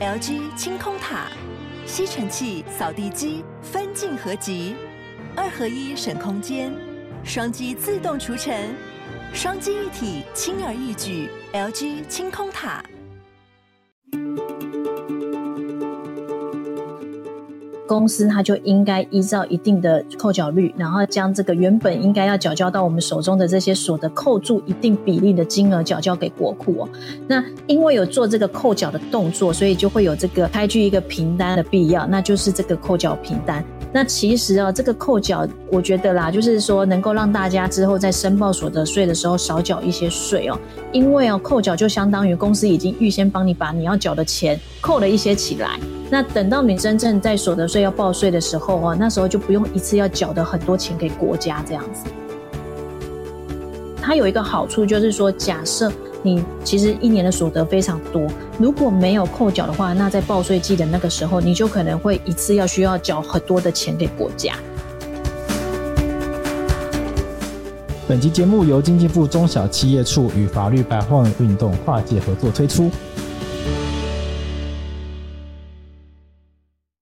LG 清空塔，吸尘器、扫地机分镜合集，二合一省空间，双击自动除尘，双机一体轻而易举。LG 清空塔。公司它就应该依照一定的扣缴率，然后将这个原本应该要缴交到我们手中的这些所得扣住一定比例的金额缴交给国库哦。那因为有做这个扣缴的动作，所以就会有这个开具一个凭单的必要，那就是这个扣缴凭单。那其实啊，这个扣缴，我觉得啦，就是说能够让大家之后在申报所得税的时候少缴一些税哦。因为哦，扣缴就相当于公司已经预先帮你把你要缴的钱扣了一些起来。那等到你真正在所得税要报税的时候哦，那时候就不用一次要缴的很多钱给国家这样子。它有一个好处就是说，假设你其实一年的所得非常多，如果没有扣缴的话，那在报税季的那个时候，你就可能会一次要需要缴很多的钱给国家。本集节目由经济部中小企业处与法律白话文运动跨界合作推出。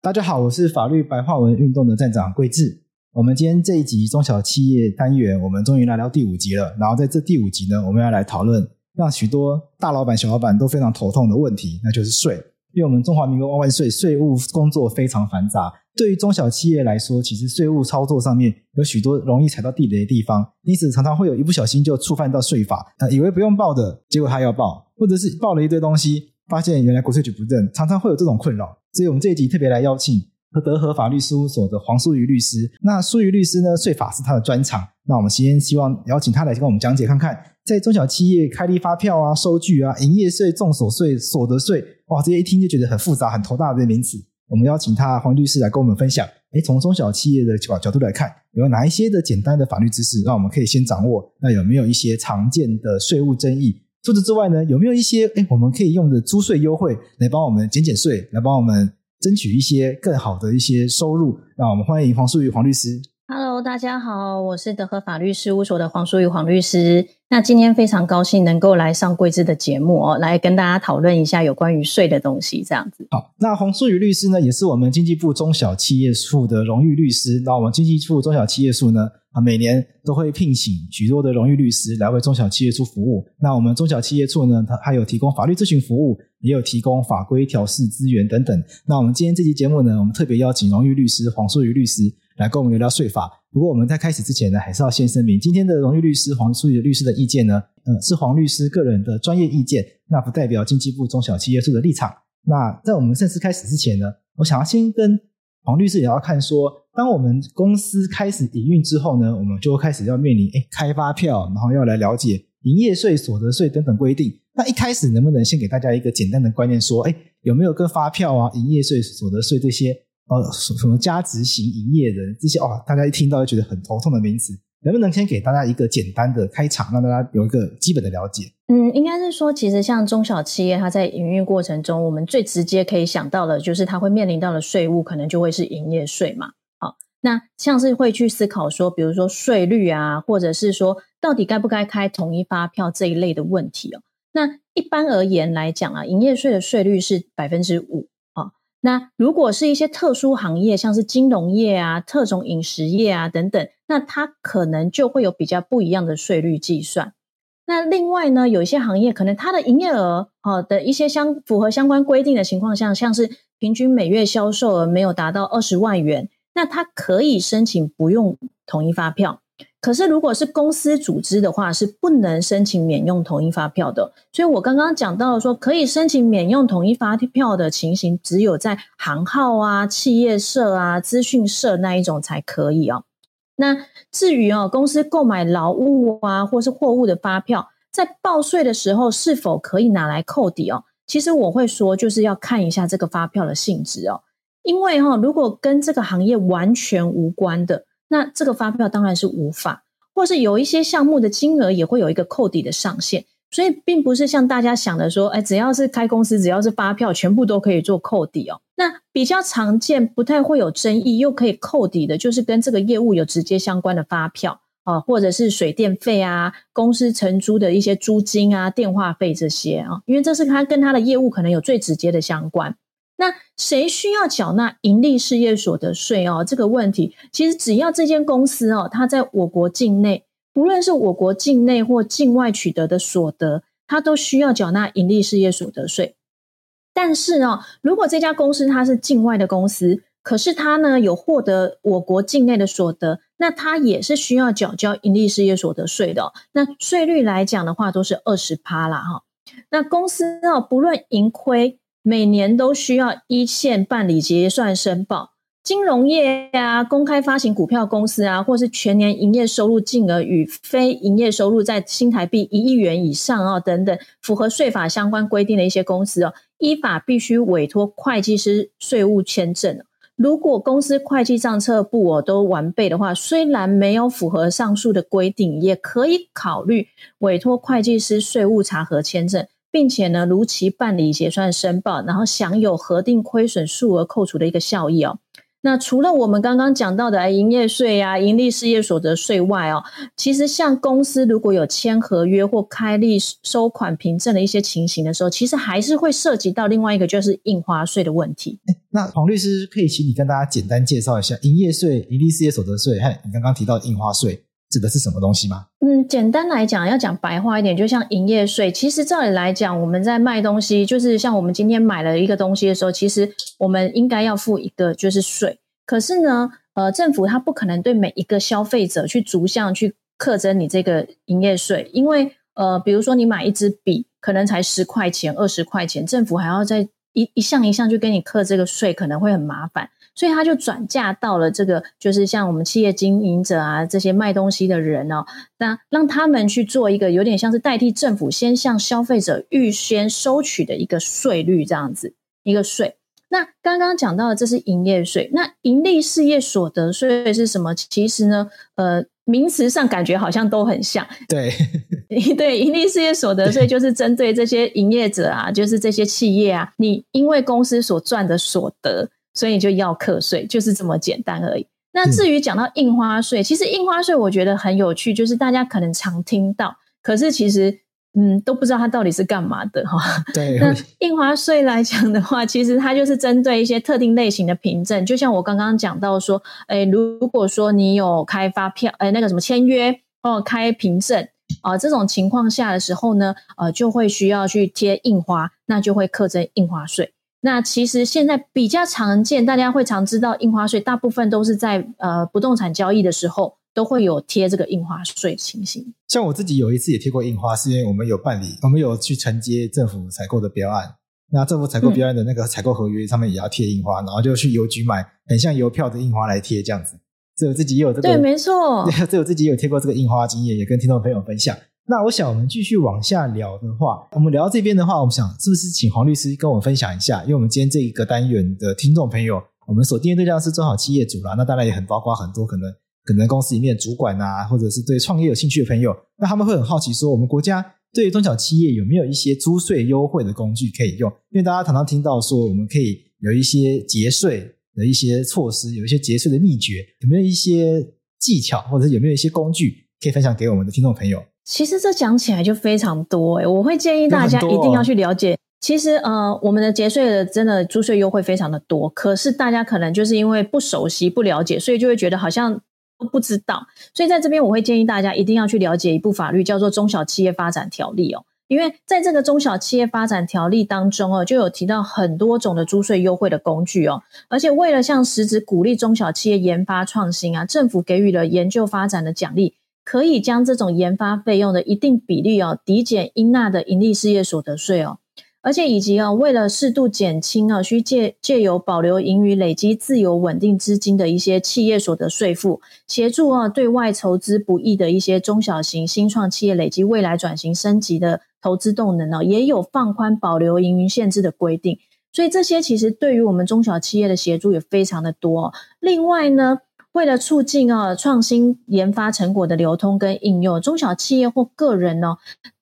大家好，我是法律白话文运动的站长桂智。我们今天这一集中小企业单元，我们终于来到第五集了。然后在这第五集呢，我们要来讨论让许多大老板、小老板都非常头痛的问题，那就是税。因为我们中华民国万万岁，税务工作非常繁杂。对于中小企业来说，其实税务操作上面有许多容易踩到地雷的地方，因此常常会有一不小心就触犯到税法。呃，以为不用报的，结果他要报，或者是报了一堆东西，发现原来国税局不认，常常会有这种困扰。所以我们这一集特别来邀请和德和法律事务所的黄淑瑜律师。那淑瑜律师呢，税法是他的专长。那我们先希望邀请他来跟我们讲解看看，在中小企业开立发票啊、收据啊、营业税、综所税、所得税，哇，这些一听就觉得很复杂、很头大的名词。我们邀请他黄律师来跟我们分享。诶，从中小企业的角角度来看，有哪一些的简单的法律知识，让我们可以先掌握？那有没有一些常见的税务争议？除此之外呢，有没有一些诶我们可以用的租税优惠来帮我们减减税，来帮我们争取一些更好的一些收入？那我们欢迎黄书瑜黄律师。Hello，大家好，我是德和法律事务所的黄淑瑜黄律师。那今天非常高兴能够来上贵智的节目哦，来跟大家讨论一下有关于税的东西，这样子。好，那黄淑瑜律师呢，也是我们经济部中小企业处的荣誉律师。那我们经济处中小企业处呢，啊，每年都会聘请许多的荣誉律师来为中小企业处服务。那我们中小企业处呢，它还有提供法律咨询服务，也有提供法规调适资源等等。那我们今天这期节目呢，我们特别邀请荣誉律师黄淑瑜律师。来跟我们聊聊税法。不过我们在开始之前呢，还是要先声明，今天的荣誉律师黄书瑜律师的意见呢，呃，是黄律师个人的专业意见，那不代表经济部中小企业处的立场。那在我们正式开始之前呢，我想要先跟黄律师聊聊看说，当我们公司开始营运之后呢，我们就开始要面临诶开发票，然后要来了解营业税、所得税等等规定。那一开始能不能先给大家一个简单的观念，说，诶有没有跟发票啊、营业税、所得税这些？呃，什么加值型营业人这些哦，大家一听到就觉得很头痛的名词，能不能先给大家一个简单的开场，让大家有一个基本的了解？嗯，应该是说，其实像中小企业，它在营运过程中，我们最直接可以想到的，就是它会面临到的税务，可能就会是营业税嘛。好，那像是会去思考说，比如说税率啊，或者是说到底该不该开统一发票这一类的问题哦。那一般而言来讲啊，营业税的税率是百分之五。那如果是一些特殊行业，像是金融业啊、特种饮食业啊等等，那它可能就会有比较不一样的税率计算。那另外呢，有一些行业可能它的营业额啊的一些相符合相关规定的情况下，像是平均每月销售额没有达到二十万元，那它可以申请不用统一发票。可是，如果是公司组织的话，是不能申请免用统一发票的。所以我刚刚讲到说，可以申请免用统一发票的情形，只有在行号啊、企业社啊、资讯社那一种才可以哦。那至于哦，公司购买劳务啊或是货物的发票，在报税的时候是否可以拿来扣抵哦？其实我会说，就是要看一下这个发票的性质哦。因为哈，如果跟这个行业完全无关的。那这个发票当然是无法，或是有一些项目的金额也会有一个扣抵的上限，所以并不是像大家想的说，哎，只要是开公司，只要是发票，全部都可以做扣抵哦。那比较常见、不太会有争议又可以扣抵的，就是跟这个业务有直接相关的发票啊，或者是水电费啊、公司承租的一些租金啊、电话费这些啊，因为这是他跟他的业务可能有最直接的相关。那谁需要缴纳盈利事业所得税哦？这个问题，其实只要这间公司哦，它在我国境内，不论是我国境内或境外取得的所得，它都需要缴纳盈利事业所得税。但是哦，如果这家公司它是境外的公司，可是它呢有获得我国境内的所得，那它也是需要缴交盈利事业所得税的。那税率来讲的话，都是二十趴啦哈。那公司哦，不论盈亏。每年都需要一线办理结算申报，金融业啊，公开发行股票公司啊，或是全年营业收入净额与非营业收入在新台币一亿元以上啊，等等，符合税法相关规定的一些公司哦，依法必须委托会计师税务签证。如果公司会计账册簿哦都完备的话，虽然没有符合上述的规定，也可以考虑委托会计师税务查核签证。并且呢，如期办理结算申报，然后享有核定亏损数额扣除的一个效益哦。那除了我们刚刚讲到的营业税啊、盈利事业所得税外哦，其实像公司如果有签合约或开立收款凭证的一些情形的时候，其实还是会涉及到另外一个就是印花税的问题。那黄律师可以请你跟大家简单介绍一下营业税、盈利事业所得税，还有你刚刚提到的印花税。指的是什么东西吗？嗯，简单来讲，要讲白话一点，就像营业税。其实照理来讲，我们在卖东西，就是像我们今天买了一个东西的时候，其实我们应该要付一个就是税。可是呢，呃，政府它不可能对每一个消费者去逐项去课征你这个营业税，因为呃，比如说你买一支笔，可能才十块钱、二十块钱，政府还要再一一项一项就跟你课这个税，可能会很麻烦。所以他就转嫁到了这个，就是像我们企业经营者啊，这些卖东西的人哦，那让他们去做一个有点像是代替政府先向消费者预先收取的一个税率这样子一个税。那刚刚讲到的这是营业税，那盈利事业所得税是什么？其实呢，呃，名词上感觉好像都很像。对，对，盈利事业所得税就是针对这些营业者啊，就是这些企业啊，你因为公司所赚的所得。所以就要课税，就是这么简单而已。那至于讲到印花税，其实印花税我觉得很有趣，就是大家可能常听到，可是其实嗯都不知道它到底是干嘛的哈。对。那印花税来讲的话，其实它就是针对一些特定类型的凭证，就像我刚刚讲到说，诶如果说你有开发票，诶那个什么签约哦，开凭证啊，这种情况下的时候呢，呃，就会需要去贴印花，那就会课征印花税。那其实现在比较常见，大家会常知道印花税，大部分都是在呃不动产交易的时候都会有贴这个印花税情形。像我自己有一次也贴过印花，是因为我们有办理，我们有去承接政府采购的标案，那政府采购标案的那个采购合约上面也要贴印花，嗯、然后就去邮局买很像邮票的印花来贴这样子。所以我自己也有这个，对，没错，对，所以我自己也有贴过这个印花经验，也跟听众朋友分享。那我想，我们继续往下聊的话，我们聊到这边的话，我们想是不是请黄律师跟我们分享一下？因为我们今天这一个单元的听众朋友，我们所定的对象是中小企业主啦，那当然也很包括很多可能可能公司里面的主管啊，或者是对创业有兴趣的朋友，那他们会很好奇说，我们国家对于中小企业有没有一些租税优惠的工具可以用？因为大家常常听到说，我们可以有一些节税的一些措施，有一些节税的秘诀，有没有一些技巧，或者是有没有一些工具可以分享给我们的听众朋友？其实这讲起来就非常多诶，我会建议大家一定要去了解。其实呃，我们的节税的真的租税优惠非常的多，可是大家可能就是因为不熟悉、不了解，所以就会觉得好像都都不知道。所以在这边我会建议大家一定要去了解一部法律，叫做《中小企业发展条例》哦。因为在这个《中小企业发展条例》当中哦，就有提到很多种的租税优惠的工具哦。而且为了向实质鼓励中小企业研发创新啊，政府给予了研究发展的奖励。可以将这种研发费用的一定比例哦，抵减应纳的盈利事业所得税哦，而且以及哦，为了适度减轻啊，需借借由保留盈余累积自有稳定资金的一些企业所得税负，协助啊对外筹资不易的一些中小型新创企业累积未来转型升级的投资动能哦，也有放宽保留盈余限制的规定，所以这些其实对于我们中小企业的协助也非常的多。另外呢。为了促进啊创新研发成果的流通跟应用，中小企业或个人呢，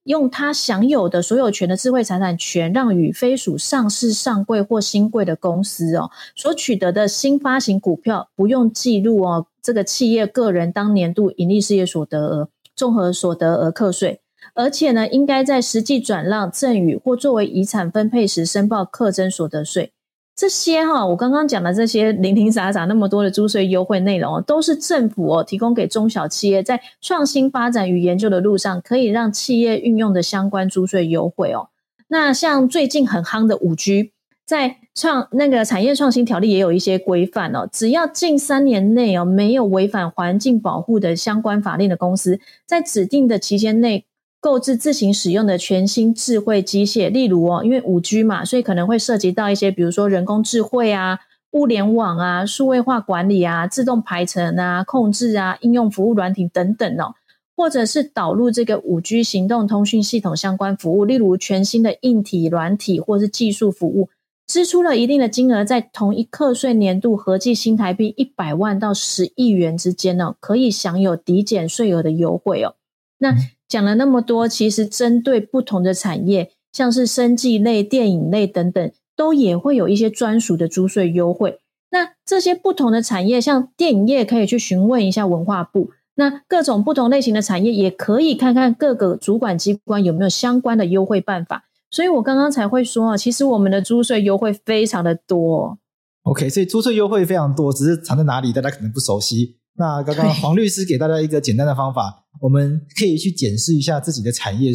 用他享有的所有权的智慧财产权，让与非属上市、上柜或新柜的公司哦所取得的新发行股票，不用记录哦这个企业个人当年度营利事业所得额、综合所得额课税，而且呢，应该在实际转让、赠与或作为遗产分配时申报课征所得税。这些哈，我刚刚讲的这些零零散散那么多的租税优惠内容，都是政府哦提供给中小企业在创新发展与研究的路上，可以让企业运用的相关租税优惠哦。那像最近很夯的五 G，在创那个产业创新条例也有一些规范哦，只要近三年内哦没有违反环境保护的相关法令的公司，在指定的期间内。购置自行使用的全新智慧机械，例如哦，因为五 G 嘛，所以可能会涉及到一些，比如说人工智慧啊、物联网啊、数位化管理啊、自动排程啊、控制啊、应用服务软体等等哦，或者是导入这个五 G 行动通讯系统相关服务，例如全新的硬体、软体或是技术服务，支出了一定的金额，在同一课税年度合计新台币一百万到十亿元之间呢，可以享有抵减税额的优惠哦。那讲了那么多，其实针对不同的产业，像是生技类、电影类等等，都也会有一些专属的租税优惠。那这些不同的产业，像电影业可以去询问一下文化部。那各种不同类型的产业，也可以看看各个主管机关有没有相关的优惠办法。所以我刚刚才会说啊，其实我们的租税优惠非常的多。OK，所以租税优惠非常多，只是藏在哪里，大家可能不熟悉。那刚刚黄律师给大家一个简单的方法。我们可以去检视一下自己的产业，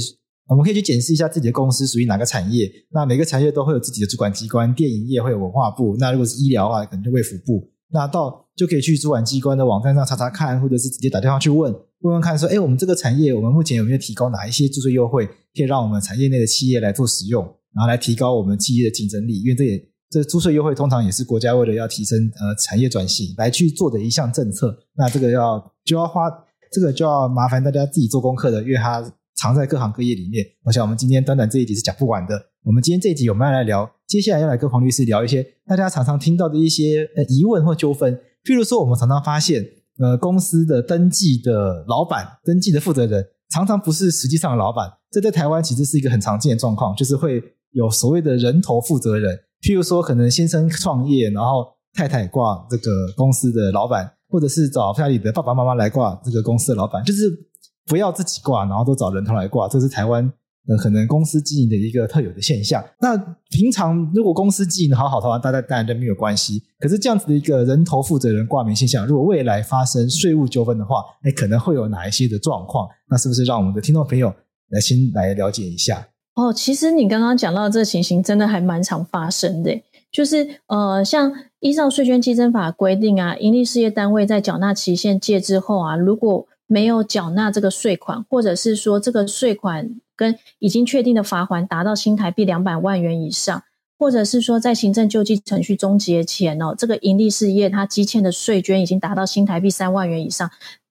我们可以去检视一下自己的公司属于哪个产业。那每个产业都会有自己的主管机关，电影业会有文化部，那如果是医疗的话，可能就卫福部。那到就可以去主管机关的网站上查查看，或者是直接打电话去问问问看，说：哎，我们这个产业，我们目前有没有提供哪一些注税优惠，可以让我们产业内的企业来做使用，然后来提高我们企业的竞争力。因为这也这租税优惠通常也是国家为了要提升呃产业转型来去做的一项政策。那这个要就要花。这个就要麻烦大家自己做功课的，因为它藏在各行各业里面。我想我们今天短短这一集是讲不完的。我们今天这一集我们要来聊，接下来要来跟黄律师聊一些大家常常听到的一些呃疑问或纠纷。譬如说，我们常常发现，呃，公司的登记的老板、登记的负责人，常常不是实际上的老板。这在台湾其实是一个很常见的状况，就是会有所谓的人头负责人。譬如说，可能先生创业，然后太太挂这个公司的老板。或者是找家里的爸爸妈妈来挂这个公司的老板，就是不要自己挂，然后都找人头来挂，这是台湾的可能公司经营的一个特有的现象。那平常如果公司经营的好好的话，大家当然都没有关系。可是这样子的一个人头负责人挂名现象，如果未来发生税务纠纷的话，哎，可能会有哪一些的状况？那是不是让我们的听众朋友来先来了解一下？哦，其实你刚刚讲到这情形，真的还蛮常发生的。就是呃，像依照税捐稽征法规定啊，营利事业单位在缴纳期限届之后啊，如果没有缴纳这个税款，或者是说这个税款跟已经确定的罚锾达到新台币两百万元以上，或者是说在行政救济程序终结前哦，这个营利事业它积欠的税捐已经达到新台币三万元以上。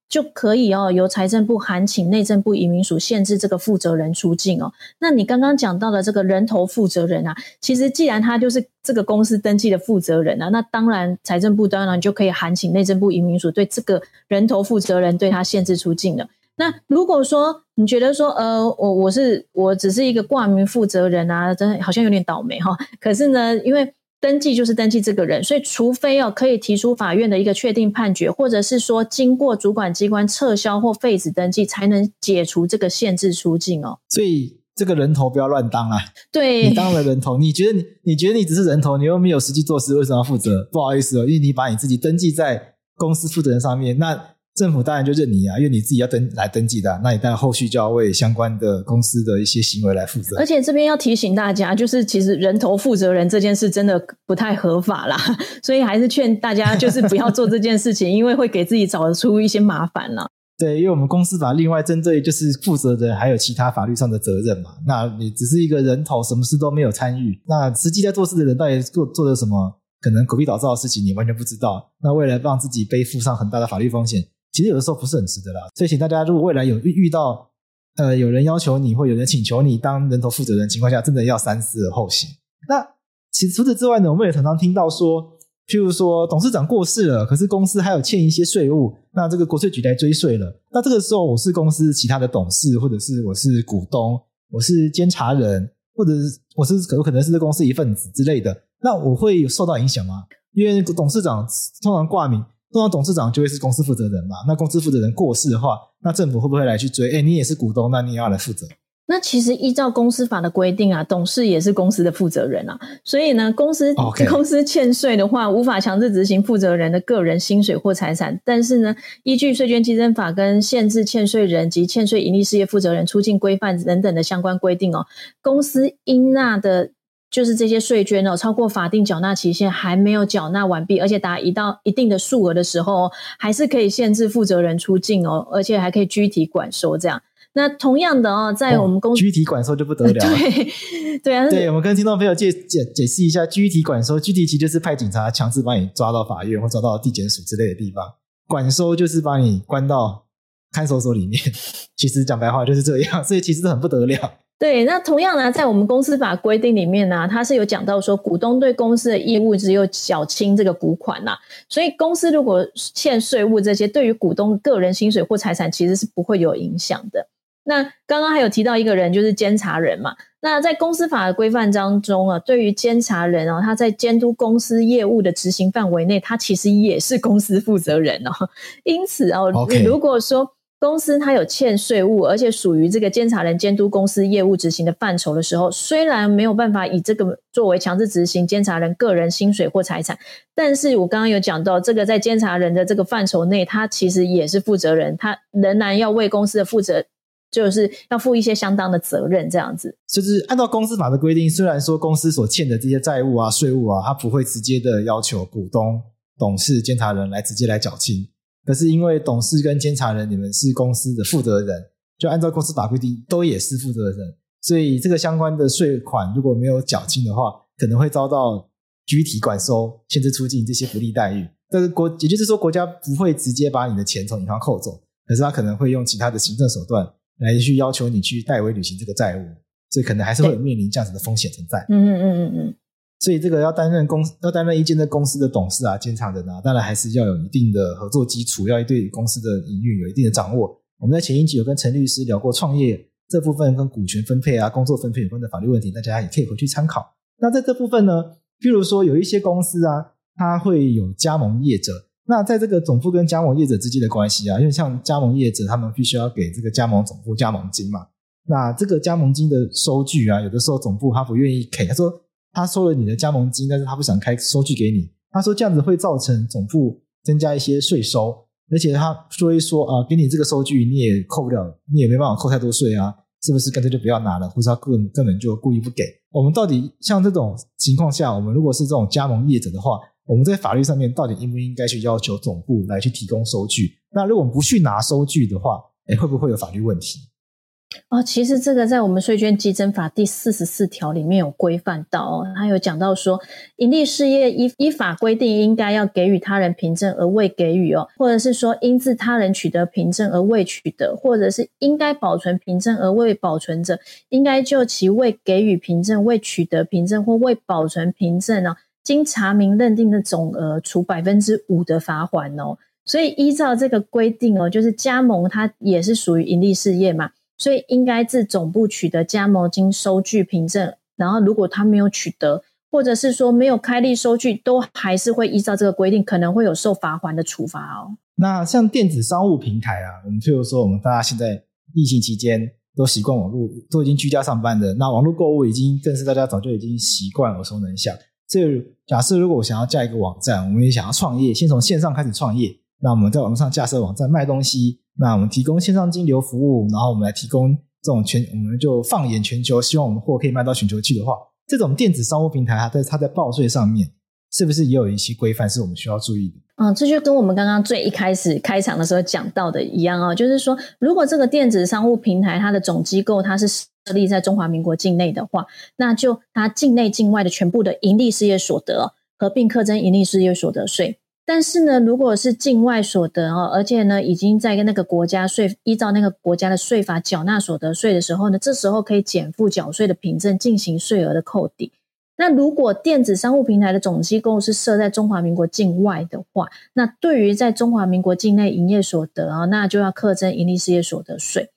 就可以哦，由财政部函请内政部移民署限制这个负责人出境哦。那你刚刚讲到的这个人头负责人啊，其实既然他就是这个公司登记的负责人啊，那当然财政部当然就可以函请内政部移民署对这个人头负责人对他限制出境了。那如果说你觉得说呃，我我是我只是一个挂名负责人啊，真的好像有点倒霉哈、哦。可是呢，因为登记就是登记这个人，所以除非哦可以提出法院的一个确定判决，或者是说经过主管机关撤销或废止登记，才能解除这个限制出境哦。所以这个人头不要乱当啊！对，你当了人头，你觉得你你觉得你只是人头，你又没有实际做事，为什么要负责？不好意思哦，因为你把你自己登记在公司负责人上面，那。政府当然就认你啊，因为你自己要登来登记的啊，那你当然后续就要为相关的公司的一些行为来负责。而且这边要提醒大家，就是其实人头负责人这件事真的不太合法啦，所以还是劝大家就是不要做这件事情，因为会给自己找出一些麻烦了。对，因为我们公司法另外针对就是负责人还有其他法律上的责任嘛，那你只是一个人头，什么事都没有参与，那实际在做事的人到底做做了什么可能狗屁倒灶的事情，你完全不知道。那为了让自己背负上很大的法律风险。其实有的时候不是很值得啦，所以请大家如果未来有遇到，呃，有人要求你或有人请求你当人头负责人的情况下，真的要三思而后行。那其实除此之外呢，我们也常常听到说，譬如说董事长过世了，可是公司还有欠一些税务，那这个国税局来追税了。那这个时候我是公司其他的董事，或者是我是股东，我是监察人，或者是我是可可能是这公司一份子之类的，那我会有受到影响吗？因为董事长通常挂名。通常董事长就会是公司负责人嘛，那公司负责人过世的话，那政府会不会来去追？哎，你也是股东，那你也要来负责？那其实依照公司法的规定啊，董事也是公司的负责人啊，所以呢，公司.公司欠税的话，无法强制执行负责人的个人薪水或财产，但是呢，依据税捐稽征法跟限制欠税人及欠税营利事业负责人出境规范等等的相关规定哦，公司应纳的。就是这些税捐哦，超过法定缴纳期限还没有缴纳完毕，而且达一到一定的数额的时候，哦还是可以限制负责人出境哦，而且还可以拘提管收这样。那同样的哦，在我们公司、哦、拘提管收就不得了，对 对啊，对，我们跟听众朋友解解解释一下，拘提管收，拘提其实就是派警察强制把你抓到法院或抓到地检署之类的地方，管收就是把你关到看守所里面。其实讲白话就是这样，所以其实很不得了。对，那同样呢，在我们公司法规定里面呢，它是有讲到说，股东对公司的义务只有缴清这个股款呐，所以公司如果欠税务这些，对于股东个人薪水或财产其实是不会有影响的。那刚刚还有提到一个人，就是监察人嘛。那在公司法的规范当中啊，对于监察人哦，他在监督公司业务的执行范围内，他其实也是公司负责人哦。因此哦.如果说公司它有欠税务，而且属于这个监察人监督公司业务执行的范畴的时候，虽然没有办法以这个作为强制执行监察人个人薪水或财产，但是我刚刚有讲到，这个在监察人的这个范畴内，他其实也是负责人，他仍然要为公司的负责，就是要负一些相当的责任，这样子。就是按照公司法的规定，虽然说公司所欠的这些债务啊、税务啊，他不会直接的要求股东、董事、监察人来直接来缴清。可是因为董事跟监察人，你们是公司的负责人，就按照公司法规定，都也是负责人，所以这个相关的税款如果没有缴清的话，可能会遭到具体、管收、限制出境这些不利待遇。但是国，也就是说，国家不会直接把你的钱从银行扣走，可是他可能会用其他的行政手段来去要求你去代为履行这个债务，所以可能还是会有面临这样子的风险存在。嗯嗯嗯嗯嗯。所以这个要担任公要担任一间的公司的董事啊、监察人啊，当然还是要有一定的合作基础，要对公司的营运有一定的掌握。我们在前一集有跟陈律师聊过创业这部分跟股权分配啊、工作分配有关的法律问题，大家也可以回去参考。那在这部分呢，譬如说有一些公司啊，它会有加盟业者，那在这个总部跟加盟业者之间的关系啊，因为像加盟业者，他们必须要给这个加盟总部加盟金嘛，那这个加盟金的收据啊，有的时候总部他不愿意给，他说。他收了你的加盟金，但是他不想开收据给你。他说这样子会造成总部增加一些税收，而且他说一说啊，给你这个收据你也扣不了，你也没办法扣太多税啊，是不是干脆就不要拿了，或者他根根本就故意不给？我们到底像这种情况下，我们如果是这种加盟业者的话，我们在法律上面到底应不应该去要求总部来去提供收据？那如果我们不去拿收据的话，哎，会不会有法律问题？哦，其实这个在我们税捐稽征法第四十四条里面有规范到哦，它有讲到说，盈利事业依依法规定应该要给予他人凭证而未给予哦，或者是说应自他人取得凭证而未取得，或者是应该保存凭证而未保存者，应该就其未给予凭证、未取得凭证或未保存凭证呢，经查明认定的总额处百分之五的罚款哦。所以依照这个规定哦，就是加盟它也是属于盈利事业嘛。所以应该自总部取得加盟金收据凭证，然后如果他没有取得，或者是说没有开立收据，都还是会依照这个规定，可能会有受罚款的处罚哦。那像电子商务平台啊，我们譬如说，我们大家现在疫情期间都习惯网络，都已经居家上班的，那网络购物已经更是大家早就已经习惯耳熟能详。所以假设如果我想要架一个网站，我们也想要创业，先从线上开始创业，那我们在网络上架设网站卖东西。那我们提供线上金流服务，然后我们来提供这种全，我们就放眼全球，希望我们货可以卖到全球去的话，这种电子商务平台，它在它在报税上面，是不是也有一些规范是我们需要注意的？嗯，这就跟我们刚刚最一开始开场的时候讲到的一样啊，就是说，如果这个电子商务平台它的总机构它是设立在中华民国境内的话，那就它境内境外的全部的盈利事业所得合并课征盈利事业所得税。但是呢，如果是境外所得哦，而且呢，已经在跟那个国家税依照那个国家的税法缴纳所得税的时候呢，这时候可以减负缴税的凭证进行税额的扣抵。那如果电子商务平台的总机构是设在中华民国境外的话，那对于在中华民国境内营业所得啊，那就要课征营利事业所得税。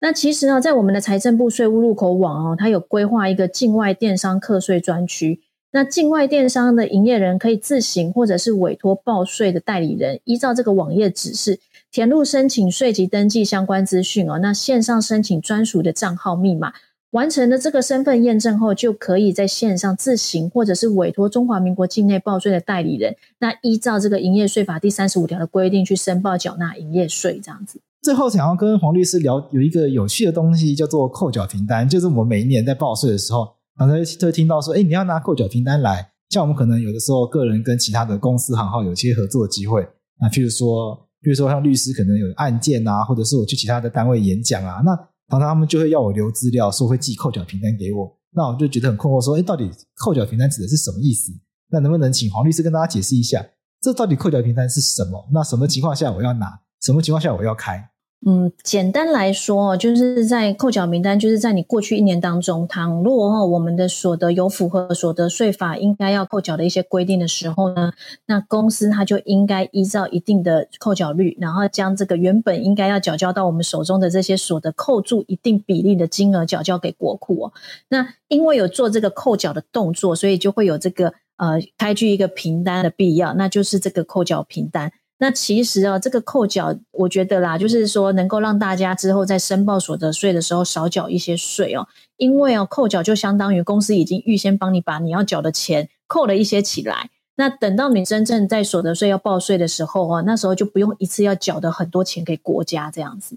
那其实呢，在我们的财政部税务入口网哦，它有规划一个境外电商课税专区。那境外电商的营业人可以自行或者是委托报税的代理人，依照这个网页指示，填入申请税及登记相关资讯哦，那线上申请专属的账号密码。完成了这个身份验证后，就可以在线上自行或者是委托中华民国境内报税的代理人，那依照这个营业税法第三十五条的规定去申报缴纳营业税，这样子。最后想要跟黄律师聊，有一个有趣的东西叫做扣缴凭单，就是我每一年在报税的时候，常常就听到说，哎，你要拿扣缴凭单来。像我们可能有的时候个人跟其他的公司行号有些合作的机会，那譬如说，譬如说像律师可能有案件啊，或者是我去其他的单位演讲啊，那。常常他们就会要我留资料，说会寄扣缴凭单给我，那我就觉得很困惑，说，哎，到底扣缴凭单指的是什么意思？那能不能请黄律师跟大家解释一下，这到底扣缴凭单是什么？那什么情况下我要拿？什么情况下我要开？嗯，简单来说，就是在扣缴名单，就是在你过去一年当中，倘若哈我们的所得有符合所得税法应该要扣缴的一些规定的时候呢，那公司它就应该依照一定的扣缴率，然后将这个原本应该要缴交到我们手中的这些所得扣住一定比例的金额缴交给国库哦。那因为有做这个扣缴的动作，所以就会有这个呃开具一个凭单的必要，那就是这个扣缴凭单。那其实啊，这个扣缴，我觉得啦，就是说能够让大家之后在申报所得税的时候少缴一些税哦。因为哦，扣缴就相当于公司已经预先帮你把你要缴的钱扣了一些起来。那等到你真正在所得税要报税的时候哦，那时候就不用一次要缴的很多钱给国家这样子。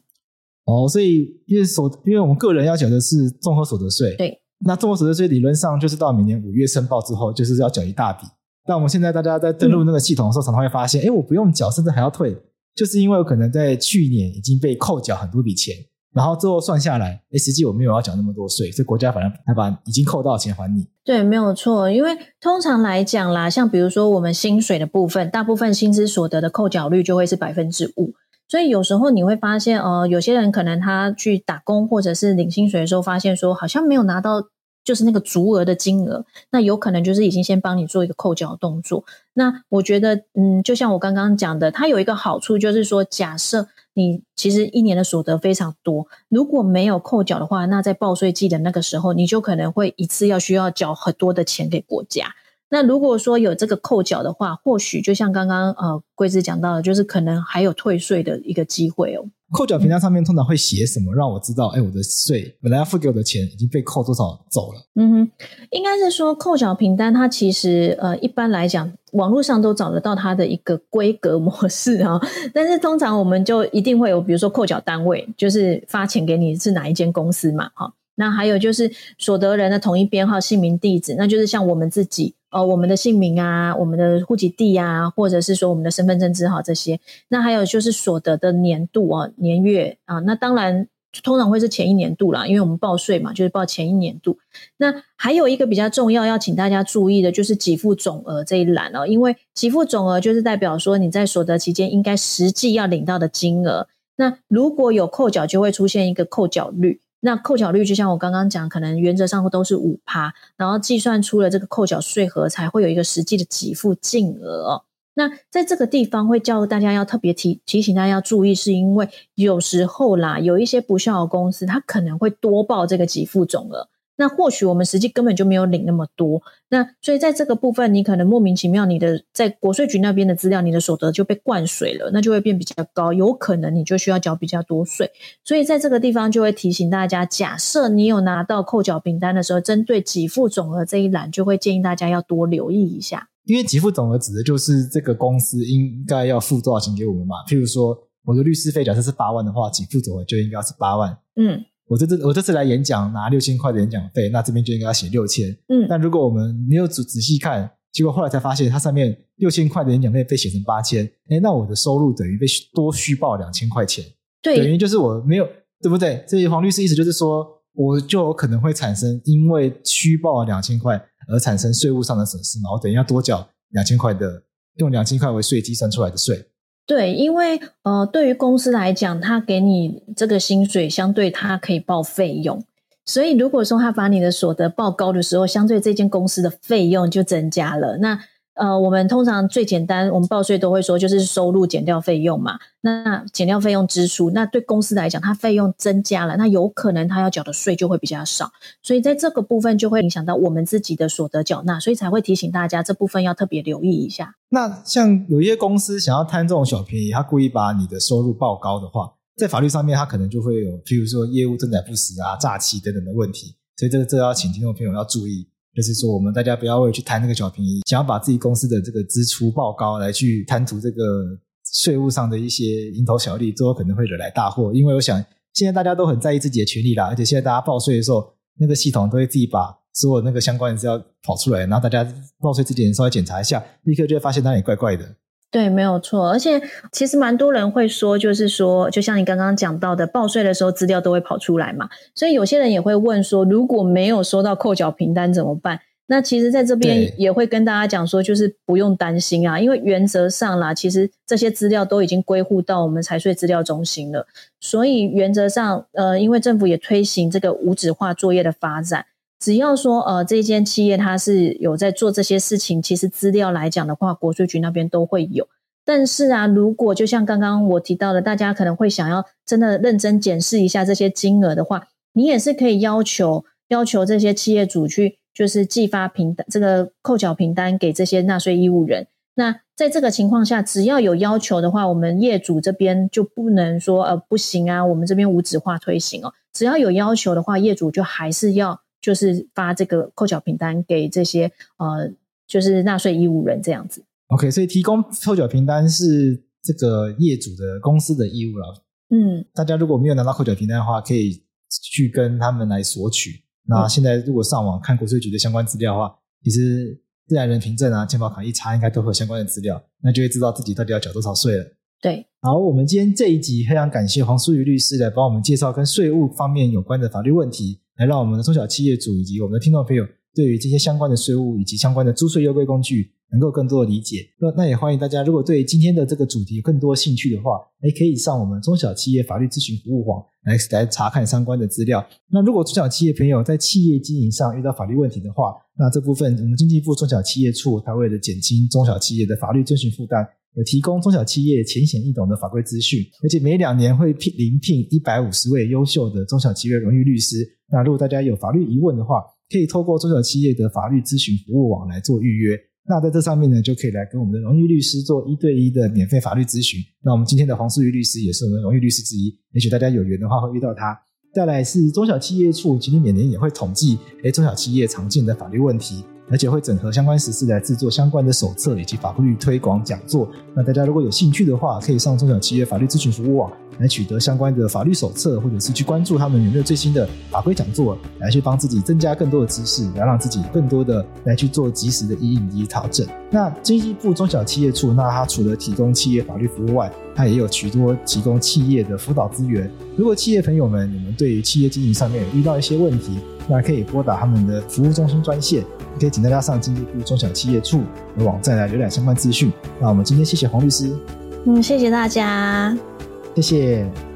哦，所以因为所因为我们个人要缴的是综合所得税，对，那综合所得税理论上就是到明年五月申报之后，就是要缴一大笔。但我们现在大家在登录那个系统的时候，常常会发现，哎、嗯，我不用缴，甚至还要退，就是因为我可能在去年已经被扣缴很多笔钱，然后最后算下来，哎，实际我没有要缴那么多税，所以国家反而还把已经扣到的钱还你。对，没有错，因为通常来讲啦，像比如说我们薪水的部分，大部分薪资所得的扣缴率就会是百分之五，所以有时候你会发现，呃，有些人可能他去打工或者是领薪水的时候，发现说好像没有拿到。就是那个足额的金额，那有可能就是已经先帮你做一个扣缴动作。那我觉得，嗯，就像我刚刚讲的，它有一个好处，就是说，假设你其实一年的所得非常多，如果没有扣缴的话，那在报税季的那个时候，你就可能会一次要需要缴很多的钱给国家。那如果说有这个扣缴的话，或许就像刚刚呃桂枝讲到的，就是可能还有退税的一个机会哦。扣缴凭单上面通常会写什么，让我知道，哎，我的税本来要付给我的钱已经被扣多少走了？嗯哼，应该是说扣缴凭单，它其实呃一般来讲，网络上都找得到它的一个规格模式啊。但是通常我们就一定会有，比如说扣缴单位，就是发钱给你是哪一间公司嘛，哈。那还有就是所得人的统一编号、姓名、地址，那就是像我们自己。哦，我们的姓名啊，我们的户籍地啊，或者是说我们的身份证字号这些，那还有就是所得的年度啊、年月啊，那当然通常会是前一年度啦，因为我们报税嘛，就是报前一年度。那还有一个比较重要要请大家注意的，就是给付总额这一栏哦，因为给付总额就是代表说你在所得期间应该实际要领到的金额。那如果有扣缴，就会出现一个扣缴率。那扣缴率就像我刚刚讲，可能原则上都是五趴，然后计算出了这个扣缴税额，才会有一个实际的给付金额哦。那在这个地方会叫大家要特别提提醒大家要注意，是因为有时候啦，有一些不孝的公司，它可能会多报这个给付总额。那或许我们实际根本就没有领那么多，那所以在这个部分，你可能莫名其妙，你的在国税局那边的资料，你的所得就被灌水了，那就会变比较高，有可能你就需要缴比较多税。所以在这个地方就会提醒大家，假设你有拿到扣缴凭单的时候，针对给付总额这一栏，就会建议大家要多留意一下。因为给付总额指的就是这个公司应该要付多少钱给我们嘛。譬如说，我的律师费假设是八万的话，给付总额就应该是八万。嗯。我这次我这次来演讲拿六千块的演讲费，那这边就应该要写六千。嗯，但如果我们没有仔仔细看，结果后来才发现它上面六千块的演讲费被写成八千，诶，那我的收入等于被多虚报两千块钱。对，等于就是我没有，对不对？这黄律师意思就是说，我就有可能会产生因为虚报两千块而产生税务上的损失嘛，我等于要多缴两千块的，用两千块为税计算出来的税。对，因为呃，对于公司来讲，他给你这个薪水，相对他可以报费用，所以如果说他把你的所得报高的时候，相对这间公司的费用就增加了。那呃，我们通常最简单，我们报税都会说就是收入减掉费用嘛。那减掉费用支出，那对公司来讲，它费用增加了，那有可能它要缴的税就会比较少，所以在这个部分就会影响到我们自己的所得缴纳，所以才会提醒大家这部分要特别留意一下。那像有一些公司想要贪这种小便宜，他故意把你的收入报高的话，在法律上面，他可能就会有，譬如说业务增载不实啊、诈欺等等的问题，所以这个这要请听众朋友要注意。就是说，我们大家不要为了去贪那个小便宜，想要把自己公司的这个支出报高，来去贪图这个税务上的一些蝇头小利，最后可能会惹来大祸。因为我想，现在大家都很在意自己的权利啦，而且现在大家报税的时候，那个系统都会自己把所有那个相关的资料跑出来，然后大家报税之前稍微检查一下，立刻就会发现哪里怪怪的。对，没有错。而且其实蛮多人会说，就是说，就像你刚刚讲到的，报税的时候资料都会跑出来嘛。所以有些人也会问说，如果没有收到扣缴凭单怎么办？那其实在这边也会跟大家讲说，就是不用担心啊，因为原则上啦，其实这些资料都已经归户到我们财税资料中心了。所以原则上，呃，因为政府也推行这个无纸化作业的发展。只要说呃，这间企业它是有在做这些事情，其实资料来讲的话，国税局那边都会有。但是啊，如果就像刚刚我提到的，大家可能会想要真的认真检视一下这些金额的话，你也是可以要求要求这些企业主去，就是寄发凭单这个扣缴凭单给这些纳税义务人。那在这个情况下，只要有要求的话，我们业主这边就不能说呃不行啊，我们这边无纸化推行哦。只要有要求的话，业主就还是要。就是发这个扣缴凭单给这些呃，就是纳税义务人这样子。OK，所以提供扣缴凭单是这个业主的公司的义务了。嗯，大家如果没有拿到扣缴凭单的话，可以去跟他们来索取。那现在如果上网看国税局的相关资料的话，其实自然人凭证啊、健保卡一查，应该都会有相关的资料，那就会知道自己到底要缴多少税了。对，好，我们今天这一集非常感谢黄淑瑜律师来帮我们介绍跟税务方面有关的法律问题。来让我们的中小企业主以及我们的听众朋友，对于这些相关的税务以及相关的租税优惠工具，能够更多的理解。那那也欢迎大家，如果对今天的这个主题有更多兴趣的话，诶可以上我们中小企业法律咨询服务网来来查看相关的资料。那如果中小企业朋友在企业经营上遇到法律问题的话，那这部分我们经济部中小企业处，它为了减轻中小企业的法律遵循负担。有提供中小企业浅显易懂的法规资讯，而且每两年会聘临聘一百五十位优秀的中小企业荣誉律师。那如果大家有法律疑问的话，可以透过中小企业的法律咨询服务网来做预约。那在这上面呢，就可以来跟我们的荣誉律师做一对一的免费法律咨询。那我们今天的黄书瑜律师也是我们荣誉律师之一，也许大家有缘的话会遇到他。再来是中小企业处，其实每年也会统计，诶中小企业常见的法律问题。而且会整合相关实事来制作相关的手册以及法律推广讲座。那大家如果有兴趣的话，可以上中小企业法律咨询服务网来取得相关的法律手册，或者是去关注他们有没有最新的法规讲座，来去帮自己增加更多的知识，来让自己更多的来去做及时的因应及调整。那经济部中小企业处，那它除了提供企业法律服务外，它也有许多提供企业的辅导资源。如果企业朋友们你们对于企业经营上面遇到一些问题，那可以拨打他们的服务中心专线。可以请大家上经济部中小企业处的网站来浏览相关资讯。那我们今天谢谢黄律师，嗯，谢谢大家，谢谢。